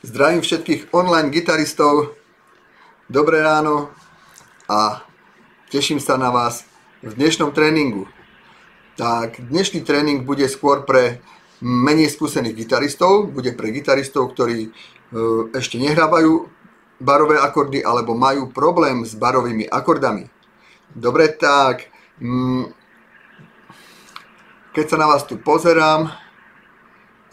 Zdravím všetkých online gitaristov. Dobré ráno a teším sa na vás v dnešnom tréningu. Tak, dnešný tréning bude skôr pre menej skúsených gitaristov, bude pre gitaristov, ktorí e, ešte nehrávajú barové akordy alebo majú problém s barovými akordami. Dobre, tak mm, keď sa na vás tu pozerám,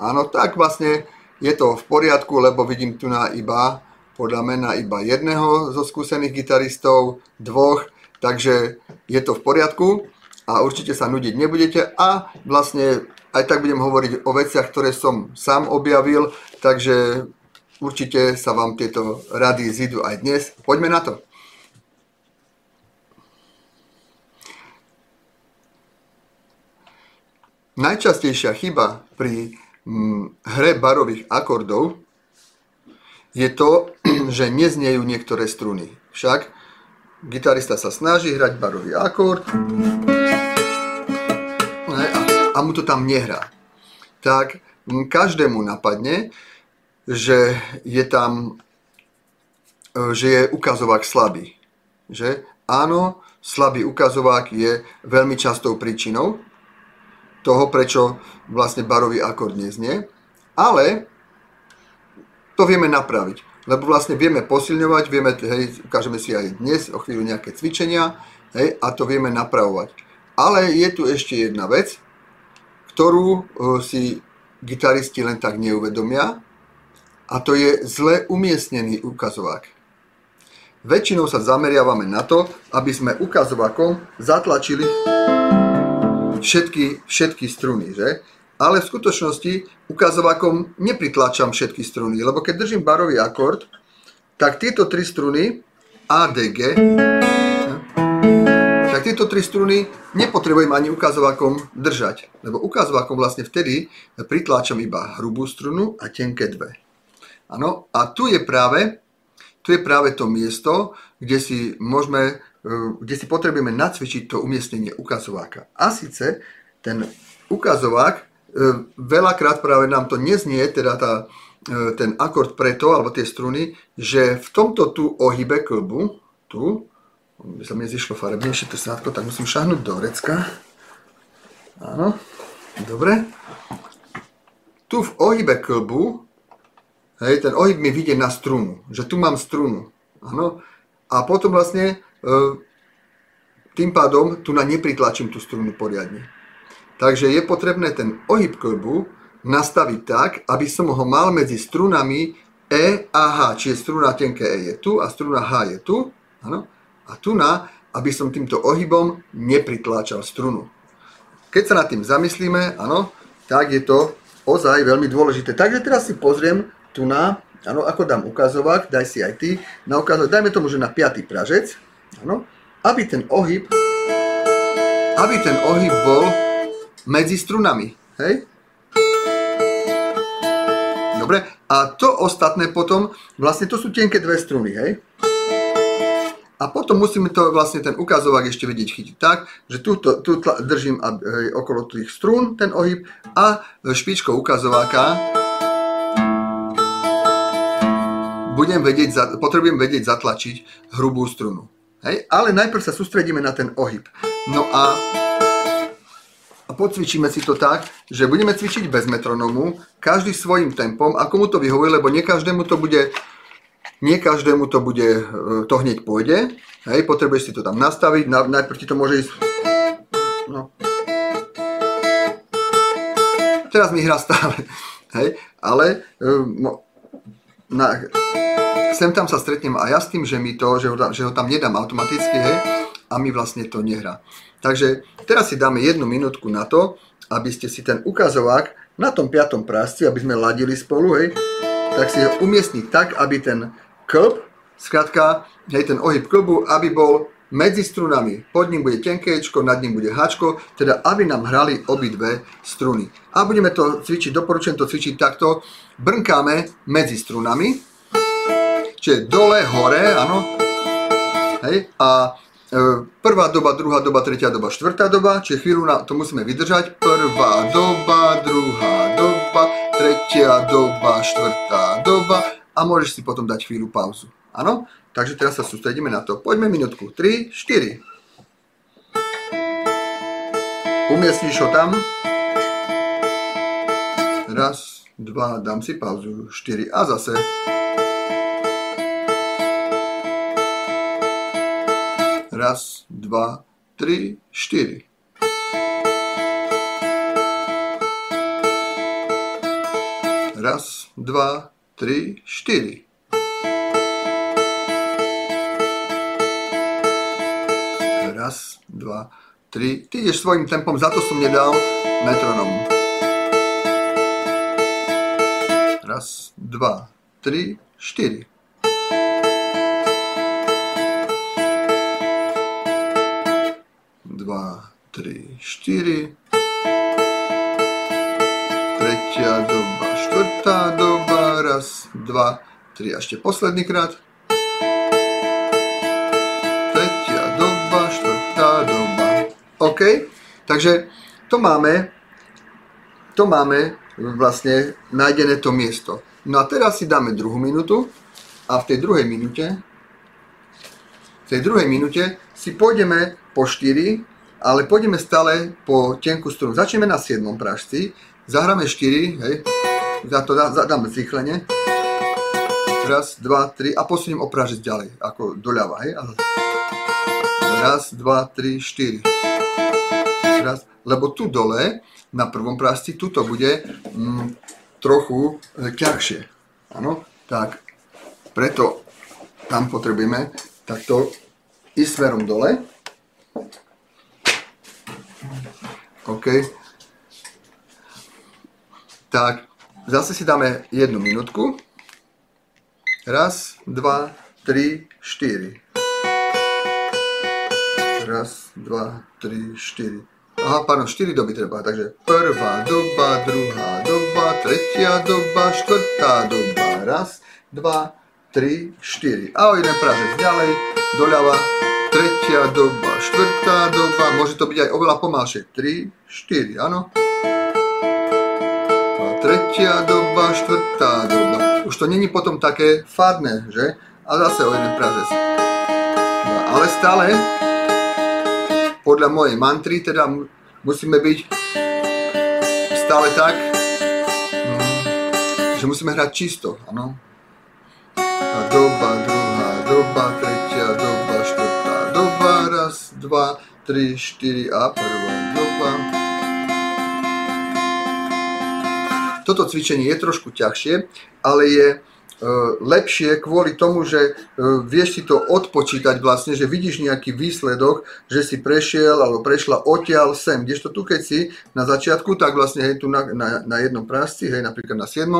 áno, tak vlastne je to v poriadku, lebo vidím tu na iba, podľa mena iba jedného zo skúsených gitaristov, dvoch, takže je to v poriadku a určite sa nudiť nebudete a vlastne aj tak budem hovoriť o veciach, ktoré som sám objavil, takže určite sa vám tieto rady zídu aj dnes. Poďme na to. Najčastejšia chyba pri hre barových akordov je to, že neznejú niektoré struny. Však gitarista sa snaží hrať barový akord a mu to tam nehrá. Tak každému napadne, že je tam že je ukazovák slabý. Že? Áno, slabý ukazovák je veľmi častou príčinou, toho, prečo vlastne barový akord neznie, ale to vieme napraviť, lebo vlastne vieme posilňovať, vieme, hej, ukážeme si aj dnes o chvíľu nejaké cvičenia, hej, a to vieme napravovať. Ale je tu ešte jedna vec, ktorú e, si gitaristi len tak neuvedomia, a to je zle umiestnený ukazovák. Väčšinou sa zameriavame na to, aby sme ukazovákom zatlačili všetky, všetky struny, že? Ale v skutočnosti ukazovakom nepritlačam všetky struny, lebo keď držím barový akord, tak tieto tri struny A, D, G, tak tieto tri struny nepotrebujem ani ukazovakom držať, lebo ukazovakom vlastne vtedy pritláčam iba hrubú strunu a tenké dve. Ano, a tu je práve, tu je práve to miesto, kde si môžeme kde si potrebujeme nacvičiť to umiestnenie ukazováka. A síce ten ukazovák, eh, veľakrát práve nám to neznie, teda tá, eh, ten akord preto, alebo tie struny, že v tomto tu ohybe klbu, tu, by sa mi zišlo farebnejšie to sádko, tak musím šahnúť do recka. Áno, dobre. Tu v ohybe klbu, hej, ten ohyb mi vidie na strunu, že tu mám strunu. Áno, a potom vlastne tým pádom tu na nepritlačím tú strunu poriadne. Takže je potrebné ten ohyb klbu nastaviť tak, aby som ho mal medzi strunami E a H. Čiže struna tenké E je tu a struna H je tu. Ano. A tu na, aby som týmto ohybom nepritláčal strunu. Keď sa nad tým zamyslíme, ano, tak je to ozaj veľmi dôležité. Takže teraz si pozriem tu na, ano, ako dám ukazovák, daj si aj ty, na ukazovák, dajme tomu, že na 5. pražec, Áno? Aby ten ohyb, aby ten ohyb bol medzi strunami. Hej? Dobre? A to ostatné potom, vlastne to sú tenké dve struny, hej? A potom musíme to vlastne ten ukazovák ešte vedieť chytiť tak, že tu, to, tu tla, držím hej, okolo tých strún ten ohyb a špičkou ukazováka budem vedieť, potrebujem vedieť zatlačiť hrubú strunu. Hej? Ale najprv sa sústredíme na ten ohyb. No a, a pocvičíme si to tak, že budeme cvičiť bez metronomu, každý svojim tempom, ako mu to vyhovuje, lebo nie každému to bude nie každému to bude, e, to hneď pôjde. Hej, potrebuješ si to tam nastaviť, najprv ti to môže ísť... No. Teraz mi hrá stále. Hej, ale e, na, sem tam sa stretnem a ja s tým, že mi to, že ho, že ho tam nedám automaticky, hej, a mi vlastne to nehrá. Takže teraz si dáme jednu minútku na to, aby ste si ten ukazovák na tom piatom prásci, aby sme ladili spolu, hej, tak si ho umiestniť tak, aby ten klb, skratka, hej, ten ohyb klbu, aby bol medzi strunami. Pod ním bude tenkéčko, nad ním bude háčko, teda aby nám hrali obidve struny. A budeme to cvičiť, doporučujem to cvičiť takto. Brnkáme medzi strunami, čiže dole, hore, áno. Hej, a e, prvá doba, druhá doba, tretia doba, štvrtá doba, čiže chvíľu na to musíme vydržať. Prvá doba, druhá doba, tretia doba, štvrtá doba a môžeš si potom dať chvíľu pauzu. Áno? Takže teraz sa sústredíme na to. Poďme minútku. 3, 4. Umiestniš ho tam. Raz, dva, dám si pauzu. 4 a zase. Raz, dva, tri, štyri. Raz, dva, tri, štyri. Raz, dva, tri. Ty ideš svojim tempom, za to som nedal metronom. Raz, dva, tri, štyri. Dva, tri, štyri. Tretia doba, štvrtá doba, raz, dva, tri. A ešte posledný krát. OK? Takže to máme, to máme vlastne nájdené to miesto. No a teraz si dáme druhú minútu a v tej druhej minúte v tej druhej minúte si pôjdeme po 4, ale pôjdeme stále po tenku strunu. Začneme na 7. pražci, zahráme 4, hej, za to dá, dáme zrýchlenie. Raz, dva, tri a posuniem o ďalej, ako doľava, hej. Raz, dva, tri, štyri. Raz, lebo tu dole, na prvom pražci, tuto bude mm, trochu e, ťažšie. Áno, tak preto tam potrebujeme takto ísť smerom dole. OK. Tak, zase si dáme jednu minútku. Raz, dva, tri, štyri. Raz, dva, tri, štyri. Aha, pardon, štyri doby treba, takže prvá doba, druhá doba, tretia doba, štvrtá doba. Raz, dva, tri, štyri. A o jeden pražec ďalej, doľava, tretia doba, štvrtá doba, môže to byť aj oveľa pomalšie. 3, 4, áno. A tretia doba, štvrtá doba. Už to není potom také fádne, že? A zase o jeden pražec. No, ale stále, podľa mojej mantry, teda musíme byť stále tak, hm, že musíme hrať čisto, áno. Doba, druhá doba, tretia doba, štvrtá doba, raz, dva, tri, štyri a prvá doba. Toto cvičenie je trošku ťažšie, ale je lepšie kvôli tomu, že e, vieš si to odpočítať vlastne, že vidíš nejaký výsledok, že si prešiel alebo prešla odtiaľ sem. Kdežto tu keď si na začiatku, tak vlastne hej, tu na, na, na jednom prásci, hej, napríklad na 7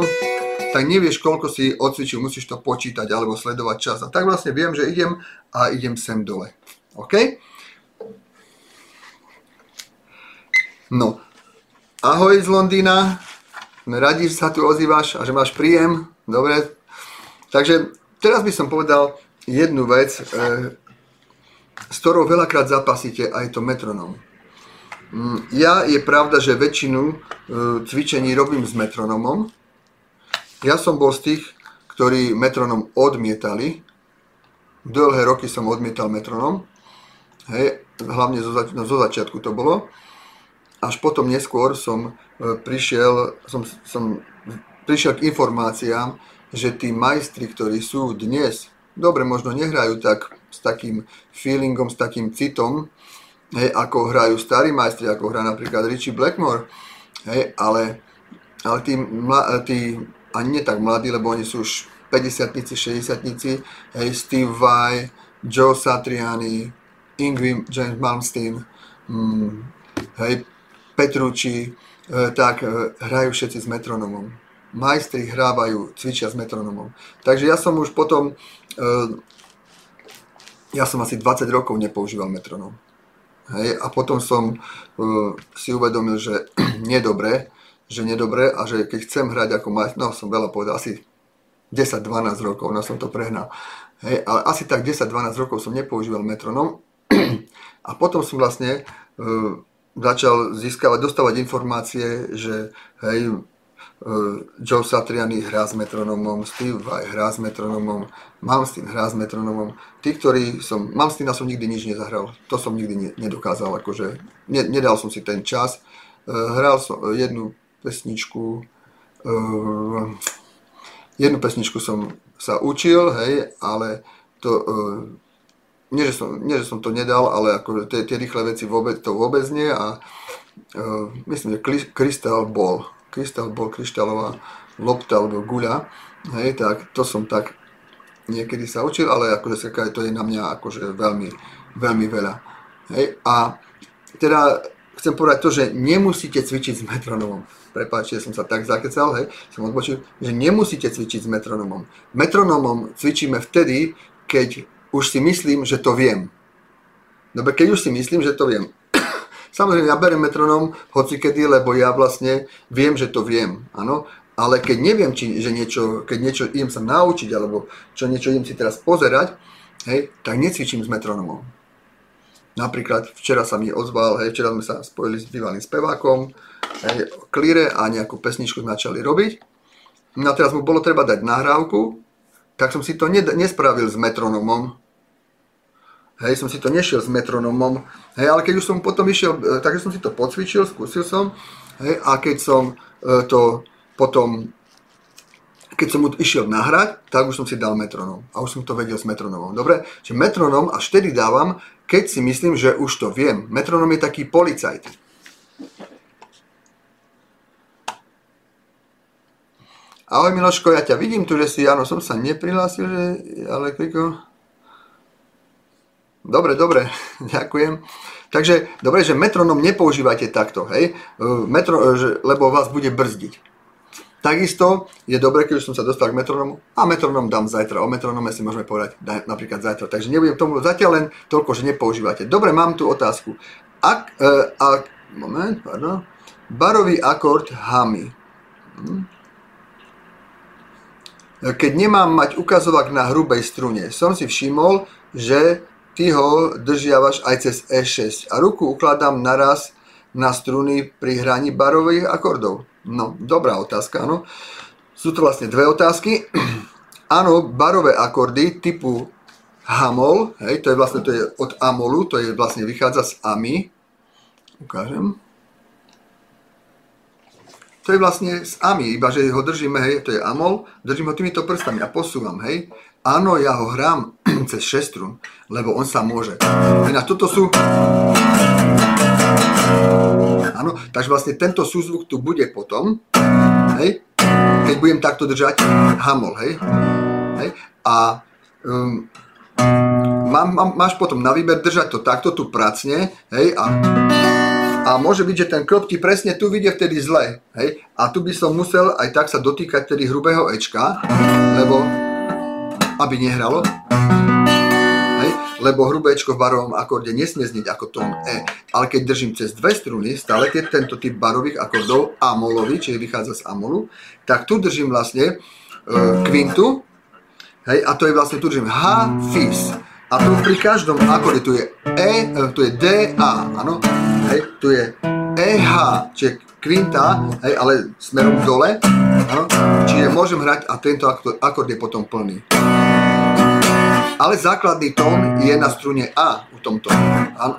tak nevieš, koľko si odcvičil, musíš to počítať alebo sledovať čas. A tak vlastne viem, že idem a idem sem dole. OK? No, ahoj z Londýna, radi, sa tu ozývaš a že máš príjem. Dobre, takže teraz by som povedal jednu vec, e, s ktorou veľakrát zapasíte, a je to metronom. Mm, ja je pravda, že väčšinu e, cvičení robím s metronomom, ja som bol z tých, ktorí metronom odmietali. Dlhé roky som odmietal metronom. Hej, hlavne zo, zač- no, zo začiatku to bolo. Až potom neskôr som e, prišiel, som, som prišiel k informáciám, že tí majstri, ktorí sú dnes, dobre, možno nehrajú tak s takým feelingom, s takým citom, hej, ako hrajú starí majstri, ako hrá napríklad Richie Blackmore, hej, ale, ale tí, mla, tí ani nie tak mladí, lebo oni sú už 50 60 hej, Steve Vai, Joe Satriani, Ingrid James Malmsteen, mm, hej, Petrucci, e, tak e, hrajú všetci s metronomom. Majstri hrávajú, cvičia s metronomom. Takže ja som už potom, e, ja som asi 20 rokov nepoužíval metronom. Hej, a potom som e, si uvedomil, že nie dobre, že nedobre a že keď chcem hrať ako majster, no som veľa povedal, asi 10-12 rokov, no som to prehnal. Hej, ale asi tak 10-12 rokov som nepoužíval metronom a potom som vlastne e, začal získavať, dostávať informácie, že hej, Joe Satriani hrá s metronomom, Steve Vai hrá s metronomom, Malmsteen hrá s metronomom. Tí, ktorí som, Malmsteena som nikdy nič nezahral, to som nikdy ne, nedokázal, akože ne, nedal som si ten čas. Hral som jednu pesničku, jednu pesničku som sa učil, hej, ale to, nie, že som, nie, že som to nedal, ale akože tie, tie rýchle veci vôbec, to vôbec nie a uh, myslím, že Crystal Ball krystál bol kryštálová lopta alebo guľa, hej, tak to som tak niekedy sa učil, ale akože to je na mňa akože veľmi, veľmi veľa. Hej, a teda chcem povedať to, že nemusíte cvičiť s metronomom. Prepáčte, som sa tak zakecal, hej, som odbočil, že nemusíte cvičiť s metronomom. Metronomom cvičíme vtedy, keď už si myslím, že to viem. Dobre, keď už si myslím, že to viem. Samozrejme, ja berem metronom hoci kedy, lebo ja vlastne viem, že to viem, áno. Ale keď neviem, či, že niečo, keď niečo idem sa naučiť, alebo čo niečo idem si teraz pozerať, hej, tak necvičím s metronomom. Napríklad včera sa mi ozval, hej, včera sme sa spojili s bývalým spevákom, hej, klíre a nejakú pesničku začali robiť. No a teraz mu bolo treba dať nahrávku, tak som si to nespravil s metronomom, Hej, som si to nešiel s metronomom, hej, ale keď už som potom išiel, e, takže som si to pocvičil, skúsil som, hej, a keď som e, to potom, keď som mu išiel nahrať, tak už som si dal metronom a už som to vedel s metronomom. Dobre, čiže metronom až vtedy dávam, keď si myslím, že už to viem. Metronom je taký policajt. Ahoj Miloško, ja ťa vidím tu, že si, áno, som sa neprihlásil, že, ale kliko... Dobre, dobre, ďakujem. Takže, dobre, že metronom nepoužívajte takto, hej, e, Metro, e, že, lebo vás bude brzdiť. Takisto je dobre, keď už som sa dostal k metronomu, a metronom dám zajtra, o metronome si môžeme povedať napríklad zajtra. Takže nebudem tomu zatiaľ len toľko, že nepoužívate. Dobre, mám tu otázku. Ak, e, ak moment, pardon, barový akord hamy. Hm. Keď nemám mať ukazovák na hrubej strune, som si všimol, že ty ho držiavaš aj cez E6 a ruku ukladám naraz na struny pri hraní barových akordov. No, dobrá otázka, áno. Sú to vlastne dve otázky. áno, barové akordy typu Hamol, hej, to je vlastne to je od Amolu, to je vlastne vychádza z Ami. Ukážem. To je vlastne z Ami, iba že ho držíme, hej, to je Amol, držím ho týmito prstami a posúvam, hej. Áno, ja ho hrám cez šestrun, lebo on sa môže. Ináč toto sú... Áno, takže vlastne tento súzvuk tu bude potom, hej, keď budem takto držať hamol, hej, hej, a um, má, má, máš potom na výber držať to takto, tu pracne, hej, a, a môže byť, že ten klop ti presne tu vidie vtedy zle, hej, a tu by som musel aj tak sa dotýkať tedy hrubého Ečka, lebo aby nehralo. Hej? Lebo hrubéčko v barovom akorde nesmie znieť ako tón E. Ale keď držím cez dve struny, stále keď tento typ barových akordov amolový, čiže vychádza z amolu, tak tu držím vlastne e, kvintu, hej, a to je vlastne, tu držím H, Fis. A tu pri každom akorde, tu je E, e tu je D, A, áno, hej, tu je E, H, čiže kvinta, hej, ale smerom dole, áno, čiže môžem hrať a tento akord je potom plný. Ale základný tón je na strune A u, tomto,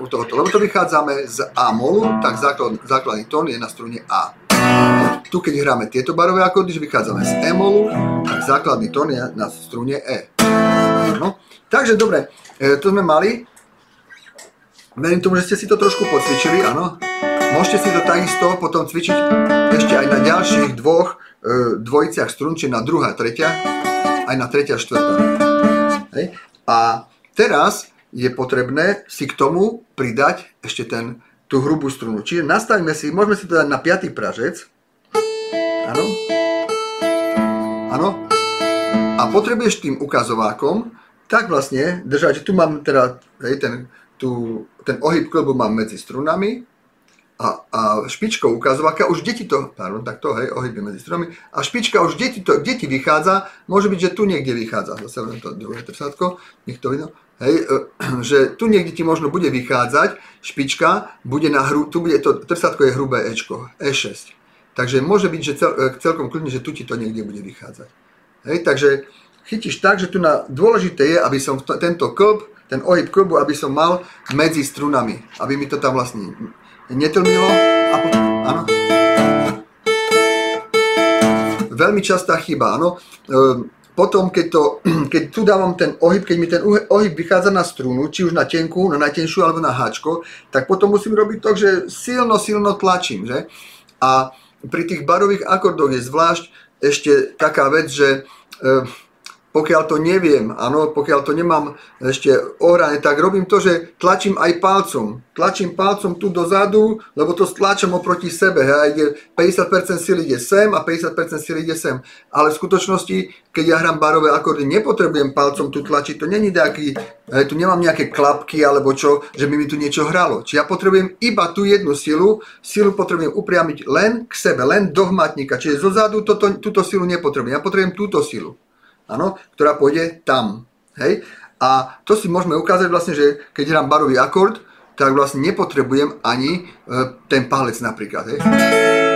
u tohoto. Lebo to vychádzame z A molu, tak základ, základný tón je na strune A. Tu keď hráme tieto barové akordy, že vychádzame z E molu, tak základný tón je na strune E. No, takže dobre, e, to sme mali. Verím tomu, že ste si to trošku pocvičili, áno. Môžete si to takisto potom cvičiť ešte aj na ďalších dvoch e, dvojiciach strun, či na druhá, tretia, aj na tretia, štvrtá. Hej. A teraz je potrebné si k tomu pridať ešte ten, tú hrubú strunu. Čiže nastavíme si, môžeme si to dať na piatý pražec. Áno. Áno. A potrebuješ tým ukazovákom tak vlastne držať, že tu mám teda hej, ten, tu, ten ohyb klobu mám medzi strunami a, a špičkou ukazováka, už deti to, pardon, tak to, hej, ohyby medzi stromami, a špička už deti to, deti vychádza, môže byť, že tu niekde vychádza, zase len to druhé trsátko, nech to vidno, hej, že tu niekde ti možno bude vychádzať, špička bude na hru, tu bude to, trsátko je hrubé Ečko, E6. Takže môže byť, že cel, e, celkom kľudne, že tu ti to niekde bude vychádzať. Hej, takže chytíš tak, že tu na, dôležité je, aby som tento klb, ten ohyb klbu, aby som mal medzi strunami, aby mi to tam vlastne netlmilo. A po, áno. Veľmi častá chyba, áno. E, potom, keď, to, keď tu dávam ten ohyb, keď mi ten ohyb vychádza na strunu, či už na tenku, na najtenšiu alebo na háčko, tak potom musím robiť to, že silno, silno tlačím. Že? A pri tých barových akordoch je zvlášť ešte taká vec, že e, pokiaľ to neviem, áno, pokiaľ to nemám ešte ohrané, tak robím to, že tlačím aj palcom. Tlačím palcom tu dozadu, lebo to stlačam oproti sebe. Hej, ide 50% sily ide sem a 50% sily ide sem. Ale v skutočnosti, keď ja hrám barové akordy, nepotrebujem palcom tu tlačiť. To není nejaký, hej, tu nemám nejaké klapky alebo čo, že by mi tu niečo hralo. Či ja potrebujem iba tú jednu silu, silu potrebujem upriamiť len k sebe, len do hmatníka. Čiže zozadu túto silu nepotrebujem. Ja potrebujem túto silu áno, ktorá pôjde tam. Hej? A to si môžeme ukázať vlastne, že keď hrám barový akord, tak vlastne nepotrebujem ani e, ten palec napríklad. Hej?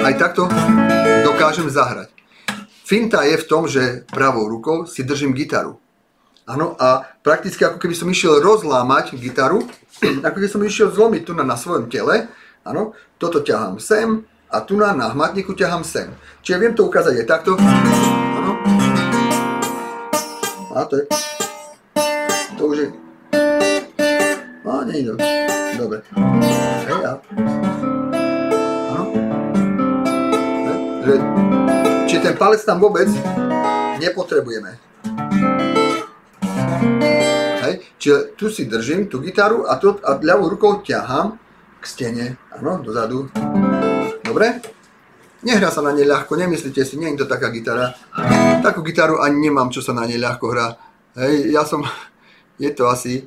Aj takto dokážem zahrať. Finta je v tom, že pravou rukou si držím gitaru. Áno, a prakticky ako keby som išiel rozlámať gitaru, ako keby som išiel zlomiť tu na, svojom tele, áno, toto ťahám sem a tu na hmatníku ťahám sem. Čiže viem to ukázať aj takto. A to je... To už je... A nie je Dobre. Hej, a... Čiže ten palec tam vôbec nepotrebujeme. Hej, čiže tu si držím tú gitaru a, tu, a ľavou rukou ťahám k stene, áno, dozadu. Dobre? Nehrá sa na nej ľahko, nemyslíte si, nie je to taká gitara. Takú gitaru ani nemám, čo sa na nej ľahko hrá. Hej, ja som, je to asi e,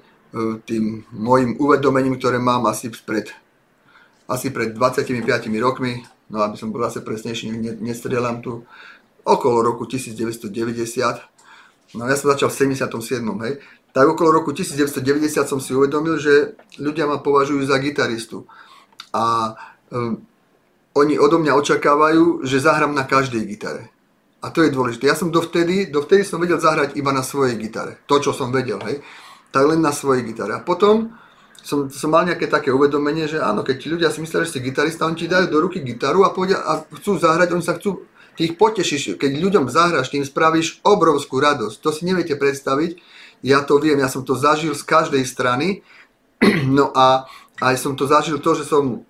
tým môjim uvedomením, ktoré mám asi pred, asi pred 25 rokmi, no aby som bol zase presnejší, ne, tu, okolo roku 1990, no ja som začal v 77. hej, tak okolo roku 1990 som si uvedomil, že ľudia ma považujú za gitaristu. A e, oni odo mňa očakávajú, že zahrám na každej gitare. A to je dôležité. Ja som dovtedy, dovtedy som vedel zahrať iba na svojej gitare. To, čo som vedel, hej. Tak len na svojej gitare. A potom som, som mal nejaké také uvedomenie, že áno, keď ti ľudia si myslia, že si gitarista, oni ti dajú do ruky gitaru a, povedia, a chcú zahrať, oni sa chcú, ty ich potešíš. Keď ľuďom zahraš, tým spravíš obrovskú radosť. To si neviete predstaviť. Ja to viem, ja som to zažil z každej strany. No a aj som to zažil to, že som,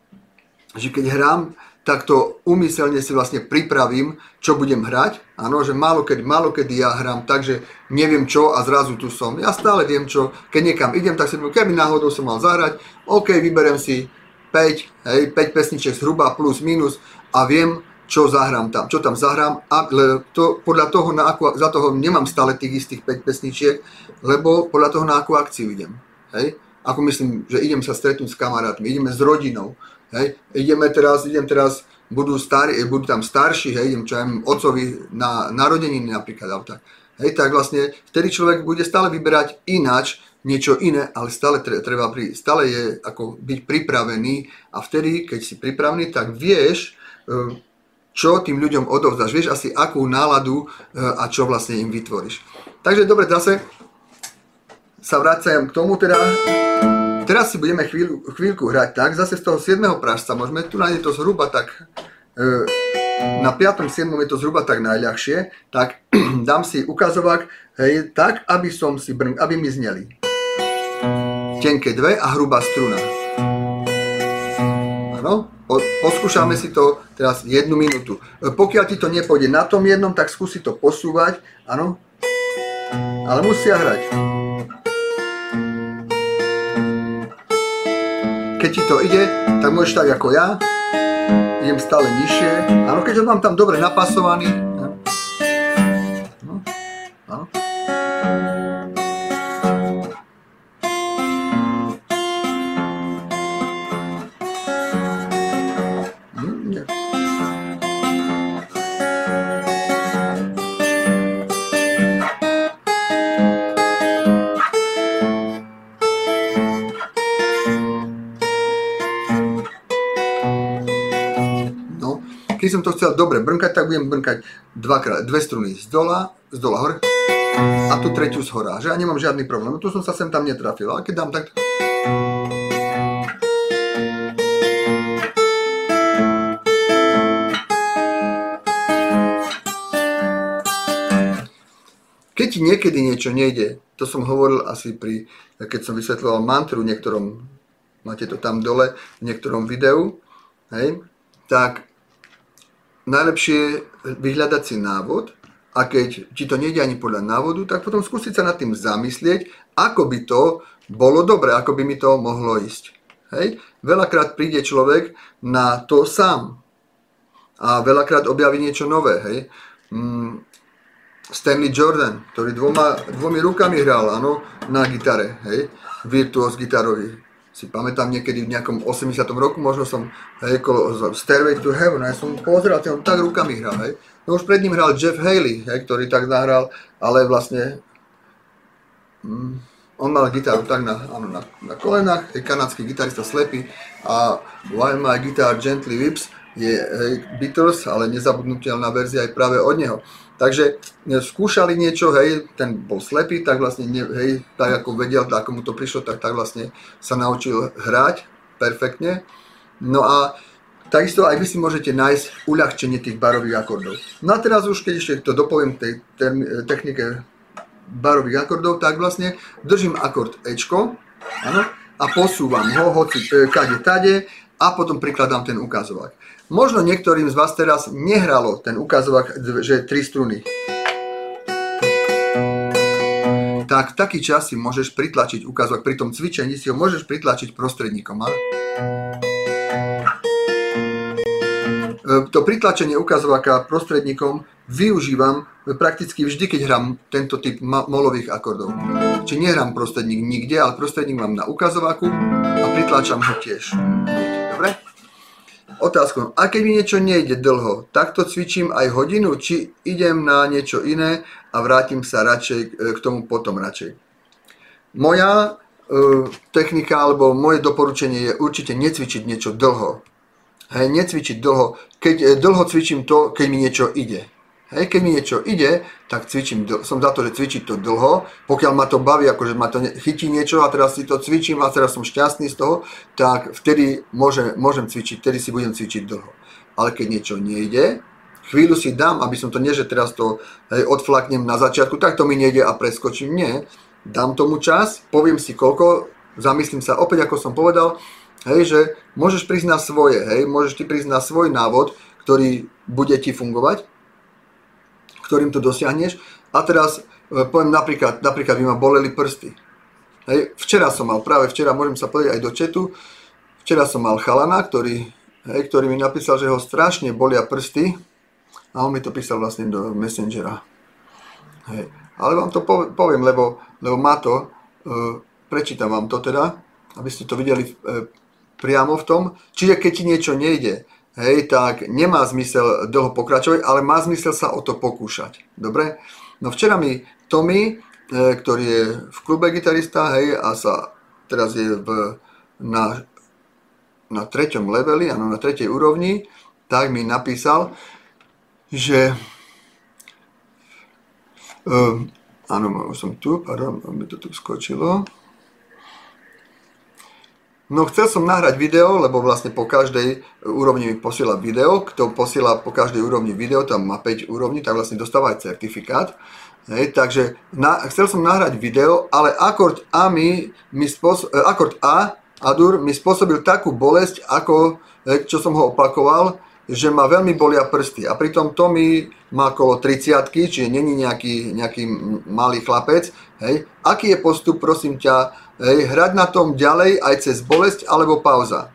že keď hrám, tak to umyselne si vlastne pripravím, čo budem hrať. Áno, že málo kedy, málo kedy ja hrám tak, že neviem čo a zrazu tu som. Ja stále viem čo, keď niekam idem, tak si poviem, keby náhodou som mal zahrať, OK, vyberem si 5, hej, 5 pesničiek zhruba plus minus a viem, čo zahrám tam, čo tam zahrám a to, podľa toho, na akú, za toho nemám stále tých istých 5 pesničiek, lebo podľa toho, na akú akciu idem. Hej? Ako myslím, že idem sa stretnúť s kamarátmi, ideme s rodinou, Hej. Ideme teraz, idem teraz, budú, starý, budú tam starší, hej, idem čo aj ocovi na narodeniny napríklad, alebo tak. Hej, tak vlastne vtedy človek bude stále vyberať ináč, niečo iné, ale stále treba, stále je ako byť pripravený a vtedy, keď si pripravený, tak vieš, e, čo tým ľuďom odovzdáš, vieš asi akú náladu e, a čo vlastne im vytvoríš. Takže dobre, zase sa vracajem k tomu teda, Teraz si budeme chvíľu, chvíľku hrať tak, zase z toho 7. pražca môžeme, tu nájde to zhruba tak, e, na 5. 7. je to zhruba tak najľahšie, tak dám si ukazovák, hej, tak, aby som si brn, aby mi zneli. Tenké dve a hrubá struna. Áno, poskúšame si to teraz jednu minútu. E, pokiaľ ti to nepôjde na tom jednom, tak skúsi to posúvať, áno, ale musia hrať. Keď ti to ide, tak môžeš tak ako ja, idem stále nižšie. Áno, keď ho mám tam dobre napasovaný, tak budem brnkať dvakrát, dve struny z dola, z dola hore a tu tretiu z hora, že ja nemám žiadny problém. No tu som sa sem tam netrafil, ale keď dám tak... Keď ti niekedy niečo nejde, to som hovoril asi pri, keď som vysvetľoval mantru niektorom, máte to tam dole, v niektorom videu, hej, tak najlepšie je vyhľadať si návod a keď ti to nejde ani podľa návodu, tak potom skúsiť sa nad tým zamyslieť, ako by to bolo dobre, ako by mi to mohlo ísť. Hej. Veľakrát príde človek na to sám a veľakrát objaví niečo nové. Hej. Mm, Stanley Jordan, ktorý dvoma, dvomi rukami hral, áno, na gitare, hej, virtuos gitarový. Si pamätám niekedy v nejakom 80. roku, možno som, hej, Stairway to Heaven, ja som pozeral, on tak rukami hral, hej. No už pred ním hral Jeff Haley, hej, ktorý tak nahral, ale vlastne mm, on mal gitaru tak na, áno, na, na kolenách, je kanadský gitarista slepý a While My Guitar Gently Whips je hej, Beatles, ale nezabudnutelná verzia aj práve od neho. Takže e, skúšali niečo, hej, ten bol slepý, tak vlastne, ne, hej, tak ako vedel, ako mu to prišlo, tak, tak vlastne sa naučil hrať perfektne. No a takisto aj vy si môžete nájsť uľahčenie tých barových akordov. No a teraz už, keď ešte to dopoviem tej term, e, technike barových akordov, tak vlastne držím akord Ečko, áno, a posúvam ho, hoci e, kade tade, a potom prikladám ten ukazovák. Možno niektorým z vás teraz nehralo ten ukazovák, že tri struny. Tak taký čas si môžeš pritlačiť ukazovák. Pri tom cvičení si ho môžeš pritlačiť prostredníkom. A? E, to pritlačenie ukazováka prostredníkom využívam prakticky vždy, keď hrám tento typ molových akordov. Čiže nehrám prostredník nikde, ale prostredník mám na ukazováku a pritlačam ho tiež. Otázka. A keď mi niečo nejde dlho, tak to cvičím aj hodinu, či idem na niečo iné a vrátim sa radšej e, k tomu potom radšej. Moja e, technika alebo moje doporučenie je určite necvičiť niečo dlho. Hej, necvičiť dlho. Keď e, dlho cvičím to, keď mi niečo ide. Hej, keď mi niečo ide, tak cvičím, som za to, že cvičiť to dlho, pokiaľ ma to baví, akože ma to chytí niečo a teraz si to cvičím a teraz som šťastný z toho, tak vtedy môže, môžem cvičiť, vtedy si budem cvičiť dlho. Ale keď niečo nejde, chvíľu si dám, aby som to nie, že teraz to hej, odflaknem na začiatku, tak to mi nejde a preskočím, nie. Dám tomu čas, poviem si koľko, zamyslím sa opäť, ako som povedal, hej, že môžeš priznať svoje, hej, môžeš ti priznať svoj návod, ktorý bude ti fungovať ktorým to dosiahneš. A teraz e, poviem napríklad, napríklad by ma boleli prsty. Hej, včera som mal, práve včera, môžem sa povedať aj do četu, včera som mal chalana, ktorý, hej, ktorý mi napísal, že ho strašne bolia prsty a on mi to písal vlastne do Messengera. Hej. Ale vám to poviem, lebo, lebo má to, e, prečítam vám to teda, aby ste to videli e, priamo v tom. Čiže keď ti niečo nejde, hej, tak nemá zmysel dlho pokračovať, ale má zmysel sa o to pokúšať. Dobre? No včera mi Tommy, e, ktorý je v klube gitarista, hej, a sa teraz je v, na, na treťom leveli, áno, na tretej úrovni, tak mi napísal, že um, áno, som tu, pardon, mi to tu skočilo. No chcel som nahrať video, lebo vlastne po každej úrovni mi posiela video. Kto posiela po každej úrovni video, tam má 5 úrovní, tak vlastne dostáva aj certifikát. Hej, takže na, chcel som nahrať video, ale akord A, mi, mi spôsob, eh, akord A, Adur, mi spôsobil takú bolesť, ako, eh, čo som ho opakoval, že ma veľmi bolia prsty. A pritom to mi má okolo 30 čiže není nejaký, nejaký malý chlapec. Hej. Aký je postup, prosím ťa, hej, hrať na tom ďalej aj cez bolesť alebo pauza.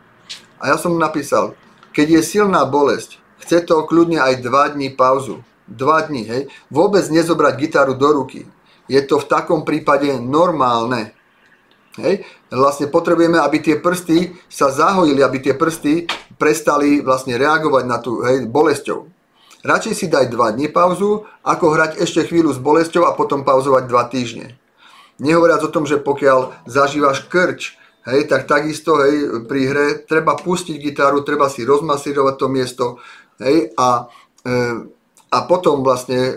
A ja som napísal, keď je silná bolesť, chce to kľudne aj 2 dní pauzu. 2 dní, hej. Vôbec nezobrať gitaru do ruky. Je to v takom prípade normálne. Hej. Vlastne potrebujeme, aby tie prsty sa zahojili, aby tie prsty prestali vlastne reagovať na tú hej, bolesťou. Radšej si daj 2 dní pauzu, ako hrať ešte chvíľu s bolesťou a potom pauzovať 2 týždne. Nehovoriac o tom, že pokiaľ zažívaš krč, hej, tak takisto hej, pri hre treba pustiť gitaru, treba si rozmasírovať to miesto, hej, a, e, a potom vlastne e,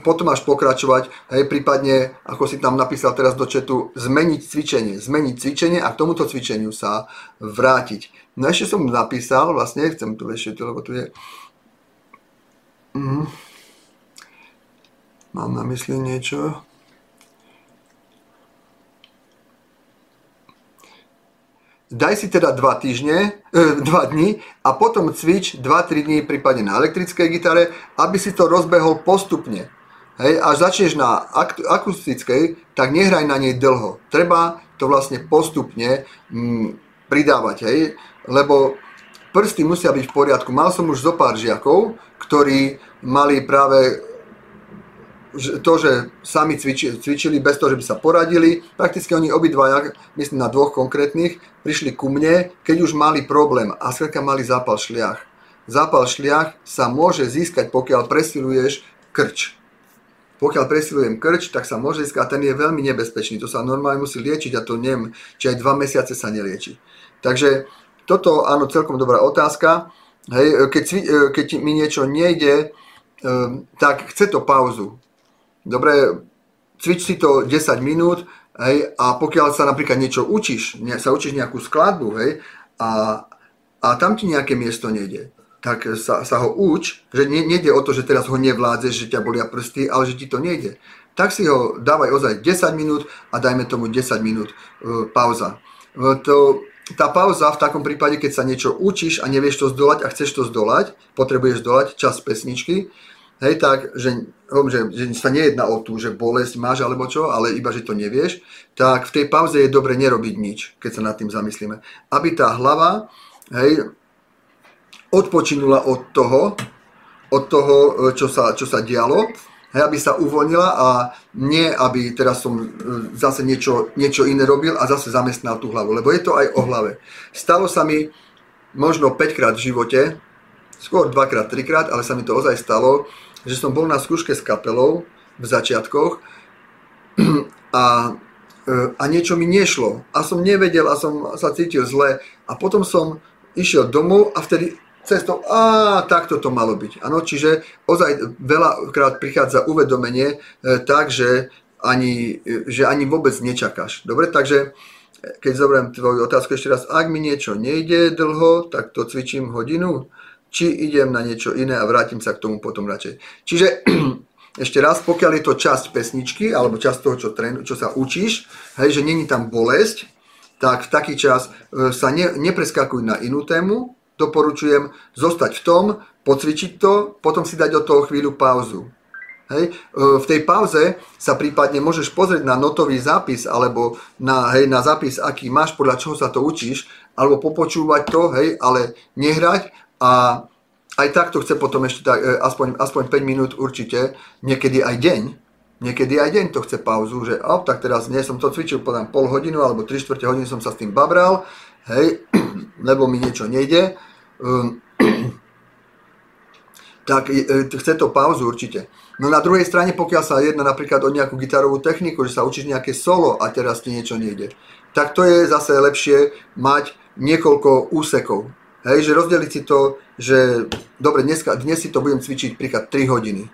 potom až pokračovať, hej, prípadne, ako si tam napísal teraz do četu, zmeniť cvičenie, zmeniť cvičenie a k tomuto cvičeniu sa vrátiť. No ešte som napísal, vlastne, chcem tu ešte, lebo tu je... Mm. Mám na mysli niečo. Daj si teda 2 týždne, 2 e, dní a potom cvič 2-3 dní prípadne na elektrickej gitare, aby si to rozbehol postupne. Hej, až začneš na akustickej, tak nehraj na nej dlho. Treba to vlastne postupne mm, pridávať, hej, lebo prsty musia byť v poriadku. Mal som už zo pár žiakov, ktorí mali práve to, že sami cvičili, cvičili bez toho, že by sa poradili. Prakticky oni obidvaja, myslím na dvoch konkrétnych, prišli ku mne, keď už mali problém a skrátka mali zápal šliach. Zápal šliach sa môže získať, pokiaľ presiluješ krč. Pokiaľ presilujem krč, tak sa môže získať a ten je veľmi nebezpečný. To sa normálne musí liečiť a to neviem, či aj dva mesiace sa nelieči. Takže toto, áno, celkom dobrá otázka. Hej, keď, keď mi niečo nejde, ehm, tak chce to pauzu dobre, cvič si to 10 minút, hej, a pokiaľ sa napríklad niečo učíš, sa učíš nejakú skladbu, hej, a, a tam ti nejaké miesto nejde, tak sa, sa ho uč, že ne, nejde o to, že teraz ho nevládzeš, že ťa bolia prsty, ale že ti to nejde. Tak si ho dávaj ozaj 10 minút a dajme tomu 10 minút e, pauza. E, to, tá pauza v takom prípade, keď sa niečo učíš a nevieš to zdolať a chceš to zdolať, potrebuješ zdolať čas pesničky, hej, tak, že, že, že sa nejedná o tú, že bolesť máš alebo čo, ale iba, že to nevieš, tak v tej pauze je dobre nerobiť nič, keď sa nad tým zamyslíme. Aby tá hlava, hej, odpočinula od toho, od toho, čo sa, čo sa dialo, hej, aby sa uvoľnila a nie, aby teraz som e, zase niečo, niečo iné robil a zase zamestnal tú hlavu, lebo je to aj o hlave. Stalo sa mi možno 5 krát v živote, skôr 2 krát, 3 krát, ale sa mi to ozaj stalo, že som bol na skúške s kapelou v začiatkoch a, e, a niečo mi nešlo. A som nevedel a som sa cítil zle. A potom som išiel domov a vtedy cestou, a takto to malo byť. Ano, čiže ozaj veľakrát prichádza uvedomenie e, tak, že ani, e, že ani vôbec nečakáš. Dobre, takže keď zoberiem tvoju otázku ešte raz, ak mi niečo nejde dlho, tak to cvičím hodinu či idem na niečo iné a vrátim sa k tomu potom radšej. Čiže ešte raz, pokiaľ je to časť pesničky alebo časť toho, čo, trénu, čo sa učíš, hej, že není tam bolesť, tak v taký čas e, sa ne, nepreskakuj na inú tému, doporučujem zostať v tom, pocvičiť to, potom si dať od toho chvíľu pauzu. Hej. E, v tej pauze sa prípadne môžeš pozrieť na notový zápis alebo na, hej, na zápis, aký máš, podľa čoho sa to učíš, alebo popočúvať to, hej, ale nehrať a aj takto chce potom ešte tak, e, aspoň, aspoň 5 minút určite, niekedy aj deň, niekedy aj deň to chce pauzu, že oh, tak teraz nie som to cvičil podľa pol hodinu alebo 3 čtvrte hodiny som sa s tým babral, hej, lebo mi niečo nejde, tak e, chce to pauzu určite. No na druhej strane, pokiaľ sa jedná napríklad o nejakú gitarovú techniku, že sa učíš nejaké solo a teraz ti niečo nejde, tak to je zase lepšie mať niekoľko úsekov. Hej, že rozdeliť si to, že dobre, dneska, dnes si to budem cvičiť príklad 3 hodiny.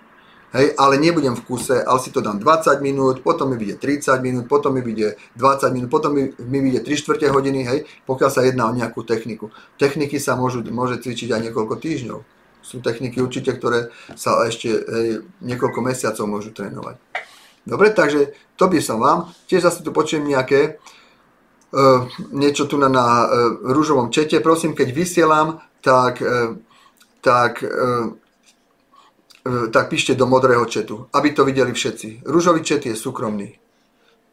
Hej, ale nebudem v kuse, ale si to dám 20 minút, potom mi vyjde 30 minút, potom mi vyjde 20 minút, potom mi, mi vyjde 3 čtvrte hodiny, hej, pokiaľ sa jedná o nejakú techniku. Techniky sa môžu, môže cvičiť aj niekoľko týždňov. Sú techniky určite, ktoré sa ešte hej, niekoľko mesiacov môžu trénovať. Dobre, takže to by som vám. Tiež zase tu počujem nejaké Eh, niečo tu na, na uh, rúžovom čete. Prosím, keď vysielam, tak, uh, tak, uh, tak píšte do modrého četu, aby to videli všetci. Rúžový čet je súkromný.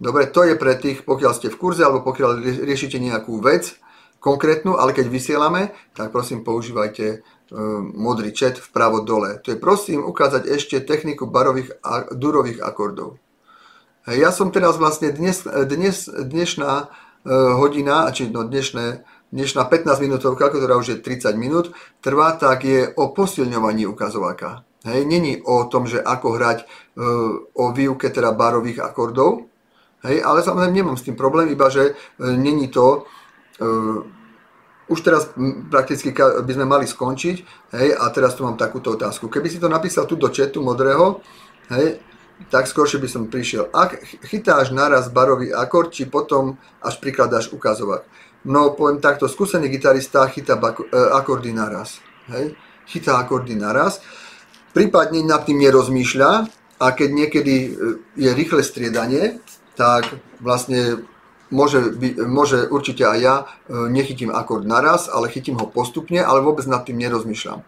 Dobre, to je pre tých, pokiaľ ste v kurze alebo pokiaľ riešite nejakú vec konkrétnu, ale keď vysielame, tak prosím používajte modrý čet vpravo dole. To je prosím ukázať ešte techniku barových a durových akordov. Ja som teraz vlastne dnes, dnes, dnešná hodina, či no dnešné, dnešná 15 minútovka, ktorá už je 30 minút, trvá, tak je o posilňovaní ukazováka. Hej, není o tom, že ako hrať e, o výuke teda barových akordov, hej, ale samozrejme nemám s tým problém, iba že e, není to e, už teraz prakticky by sme mali skončiť, hej, a teraz tu mám takúto otázku. Keby si to napísal tu do chatu modrého, hej, tak skôršie by som prišiel. Ak chytáš naraz barový akord, či potom až prikladáš ukazovák. No, poviem takto, skúsený gitarista chytá akordy naraz. Hej? Chytá akordy naraz. Prípadne nad tým nerozmýšľa a keď niekedy e, je rýchle striedanie, tak vlastne môže, by, môže určite aj ja e, nechytím akord naraz, ale chytím ho postupne, ale vôbec nad tým nerozmýšľam.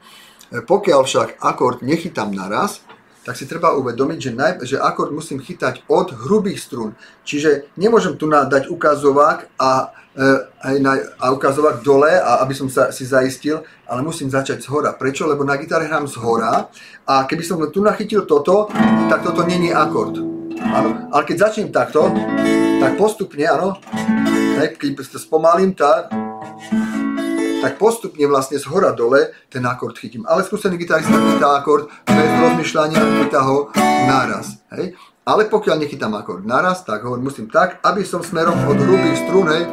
Pokiaľ však akord nechytám naraz, tak si treba uvedomiť, že, naj, že akord musím chytať od hrubých strún. Čiže nemôžem tu dať ukazovák a, e, na, a ukazovák dole, a, aby som sa si zaistil, ale musím začať z hora. Prečo? Lebo na gitare hrám z hora a keby som tu nachytil toto, tak toto není akord. Áno. Ale keď začnem takto, tak postupne, áno, keď to spomalím, tak tak postupne vlastne z hora dole ten akord chytím. Ale skúsený gitarista chytá akord bez rozmýšľania, chytá ho naraz. Hej? Ale pokiaľ nechytám akord naraz, tak ho musím tak, aby som smerom od hrubých strún, hej,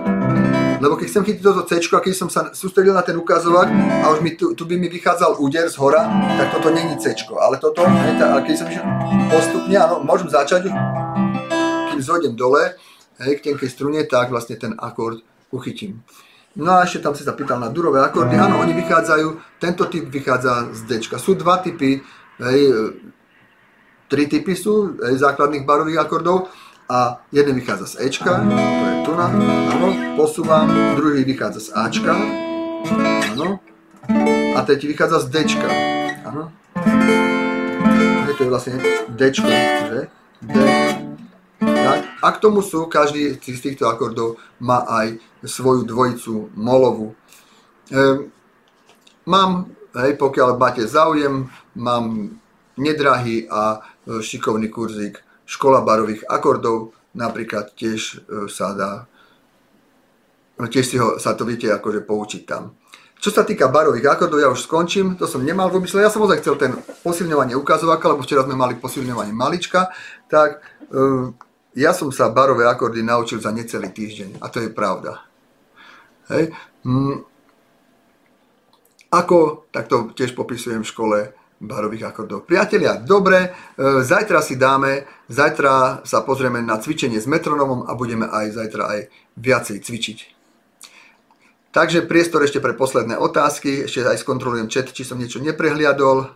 lebo keď chcem chytiť toto C a keď som sa sústredil na ten ukazovák a už mi tu, tu by mi vychádzal úder z hora, tak toto není C. Ale toto, tá, keď som išiel postupne, áno, môžem začať, kým zojdem dole, hej, k tenkej strune, tak vlastne ten akord uchytím. No a ešte tam si sa pýtal na durové akordy. Áno, oni vychádzajú, tento typ vychádza z D. Sú dva typy, hej, tri typy sú hej, základných barových akordov a jeden vychádza z Ečka, to je tu na, áno, posúvam, druhý vychádza z Ačka, áno, a tretí vychádza z Dčka, áno. Hej, to je vlastne Dčko, že? D, tak? A k tomu sú, každý z týchto akordov má aj svoju dvojicu molovú. E, mám, hej, pokiaľ máte záujem, mám nedrahý a e, šikovný kurzík škola barových akordov, napríklad tiež e, sa dá, tiež si ho, sa to viete akože poučiť tam. Čo sa týka barových akordov, ja už skončím, to som nemal v úmysle, ja som ozaj chcel ten posilňovanie ukazováka, lebo včera sme mali posilňovanie malička, tak e, ja som sa barové akordy naučil za necelý týždeň a to je pravda. Hej. Mm. Ako, tak to tiež popisujem v škole barových akordov. Priatelia, dobre, e, zajtra si dáme, zajtra sa pozrieme na cvičenie s metronomom a budeme aj zajtra aj viacej cvičiť. Takže priestor ešte pre posledné otázky, ešte aj skontrolujem chat, či som niečo neprehliadol.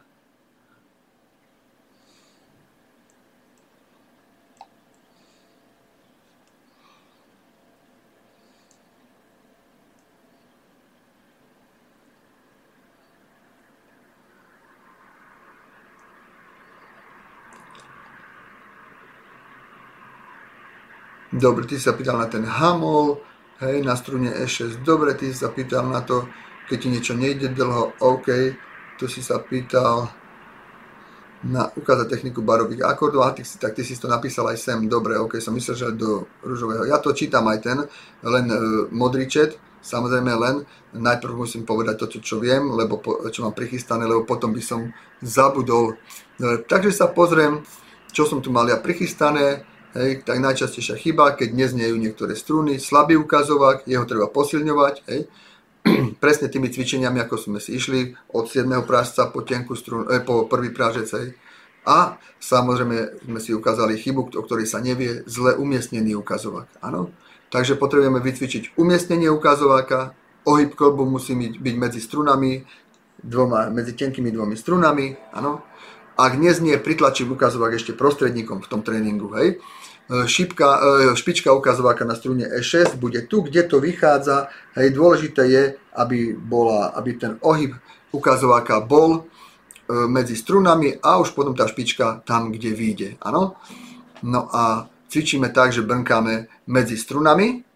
Dobre, ty sa pýtal na ten hamol, hej, na strune E6. Dobre, ty si sa pýtal na to, keď ti niečo nejde dlho, OK. Tu si sa pýtal na ukázať techniku barových akordov, a ty tak ty si to napísal aj sem, dobre, ok, som myslel, že do rúžového. Ja to čítam aj ten, len e, modrý čet, samozrejme len, najprv musím povedať to, čo viem, lebo po, čo mám prichystané, lebo potom by som zabudol. Dobre, takže sa pozriem, čo som tu mal ja prichystané, hej, tak najčastejšia chyba, keď neznejú niektoré struny, slabý ukazovák, jeho treba posilňovať, hej, presne tými cvičeniami, ako sme si išli od 7. prážca po, tenku strun, eh, po prvý prážec, hej. A samozrejme sme si ukázali chybu, o ktorej sa nevie, zle umiestnený ukazovák. Áno? Takže potrebujeme vycvičiť umiestnenie ukazováka, ohyb kolbu musí byť medzi strunami, dvoma, medzi tenkými dvomi strunami, áno. Ak neznie, pritlačím ukazovák ešte prostredníkom v tom tréningu, hej. E, šipka, e, špička ukazováka na strune E6 bude tu, kde to vychádza. Hej, dôležité je, aby, bola, aby ten ohyb ukazováka bol e, medzi strunami a už potom tá špička tam, kde vyjde. Áno? No a cvičíme tak, že brnkáme medzi strunami.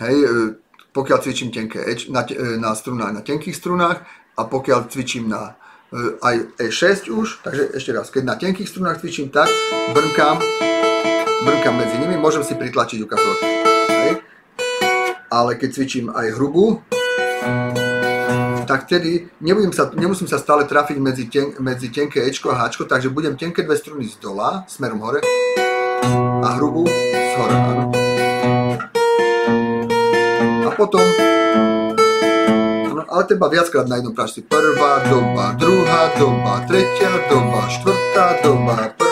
Hej, pokiaľ cvičím tenké na, na strunách, na tenkých strunách a pokiaľ cvičím na aj E6 už, takže ešte raz, keď na tenkých strunách cvičím tak, brnkám brnkám medzi nimi, môžem si pritlačiť ukazovák. Hej. Ale keď cvičím aj hrubú, tak vtedy sa, nemusím sa stále trafiť medzi, ten, medzi tenké Ečko a Hčko, takže budem tenké dve struny z dola, smerom hore, a hrubú z hora. A potom ale treba viackrát na jednom prášci. Prvá doba, druhá doba, tretia doba, štvrtá doba, prvá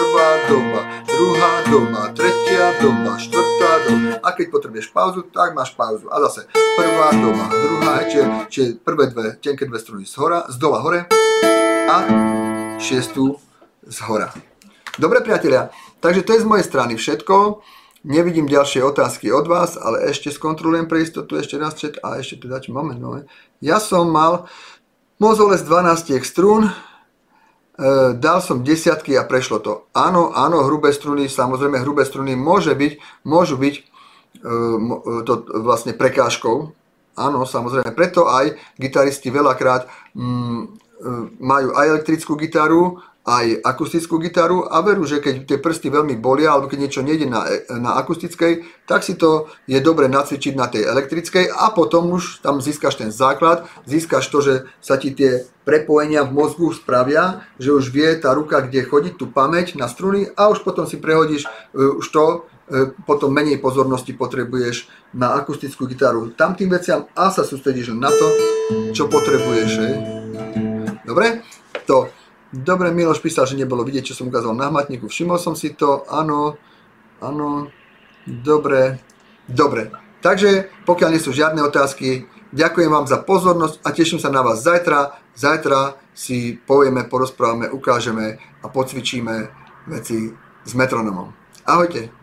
doba, druhá doba, tretia doba, štvrtá doba. A keď potrebuješ pauzu, tak máš pauzu. A zase prvá doba, druhá, čiže, čiže prvé dve, tenké dve struny z, hora, z dola hore a šiestu z hora. Dobre priatelia, takže to je z mojej strany všetko. Nevidím ďalšie otázky od vás, ale ešte skontrolujem pre istotu ešte raz chat a ešte teda čo moment, moment. Ja som mal mozoles 12 strún, dal som desiatky a prešlo to. Áno, áno, hrubé struny, samozrejme hrubé struny môže byť, môžu byť e, to vlastne prekážkou. Áno, samozrejme, preto aj gitaristi veľakrát mm, e, majú aj elektrickú gitaru, aj akustickú gitaru a veru, že keď tie prsty veľmi bolia alebo keď niečo nejde na, na akustickej, tak si to je dobre nacvičiť na tej elektrickej a potom už tam získaš ten základ, získaš to, že sa ti tie prepojenia v mozgu spravia, že už vie tá ruka, kde chodiť tú pamäť na struny a už potom si prehodíš uh, už to, uh, potom menej pozornosti potrebuješ na akustickú gitaru. Tam veciam a sa sústredíš na to, čo potrebuješ. Dobre? To Dobre, Miloš písal, že nebolo vidieť, čo som ukázal na hmatníku. Všimol som si to, áno, áno, dobre, dobre. Takže, pokiaľ nie sú žiadne otázky, ďakujem vám za pozornosť a teším sa na vás zajtra. Zajtra si povieme, porozprávame, ukážeme a pocvičíme veci s metronomom. Ahojte.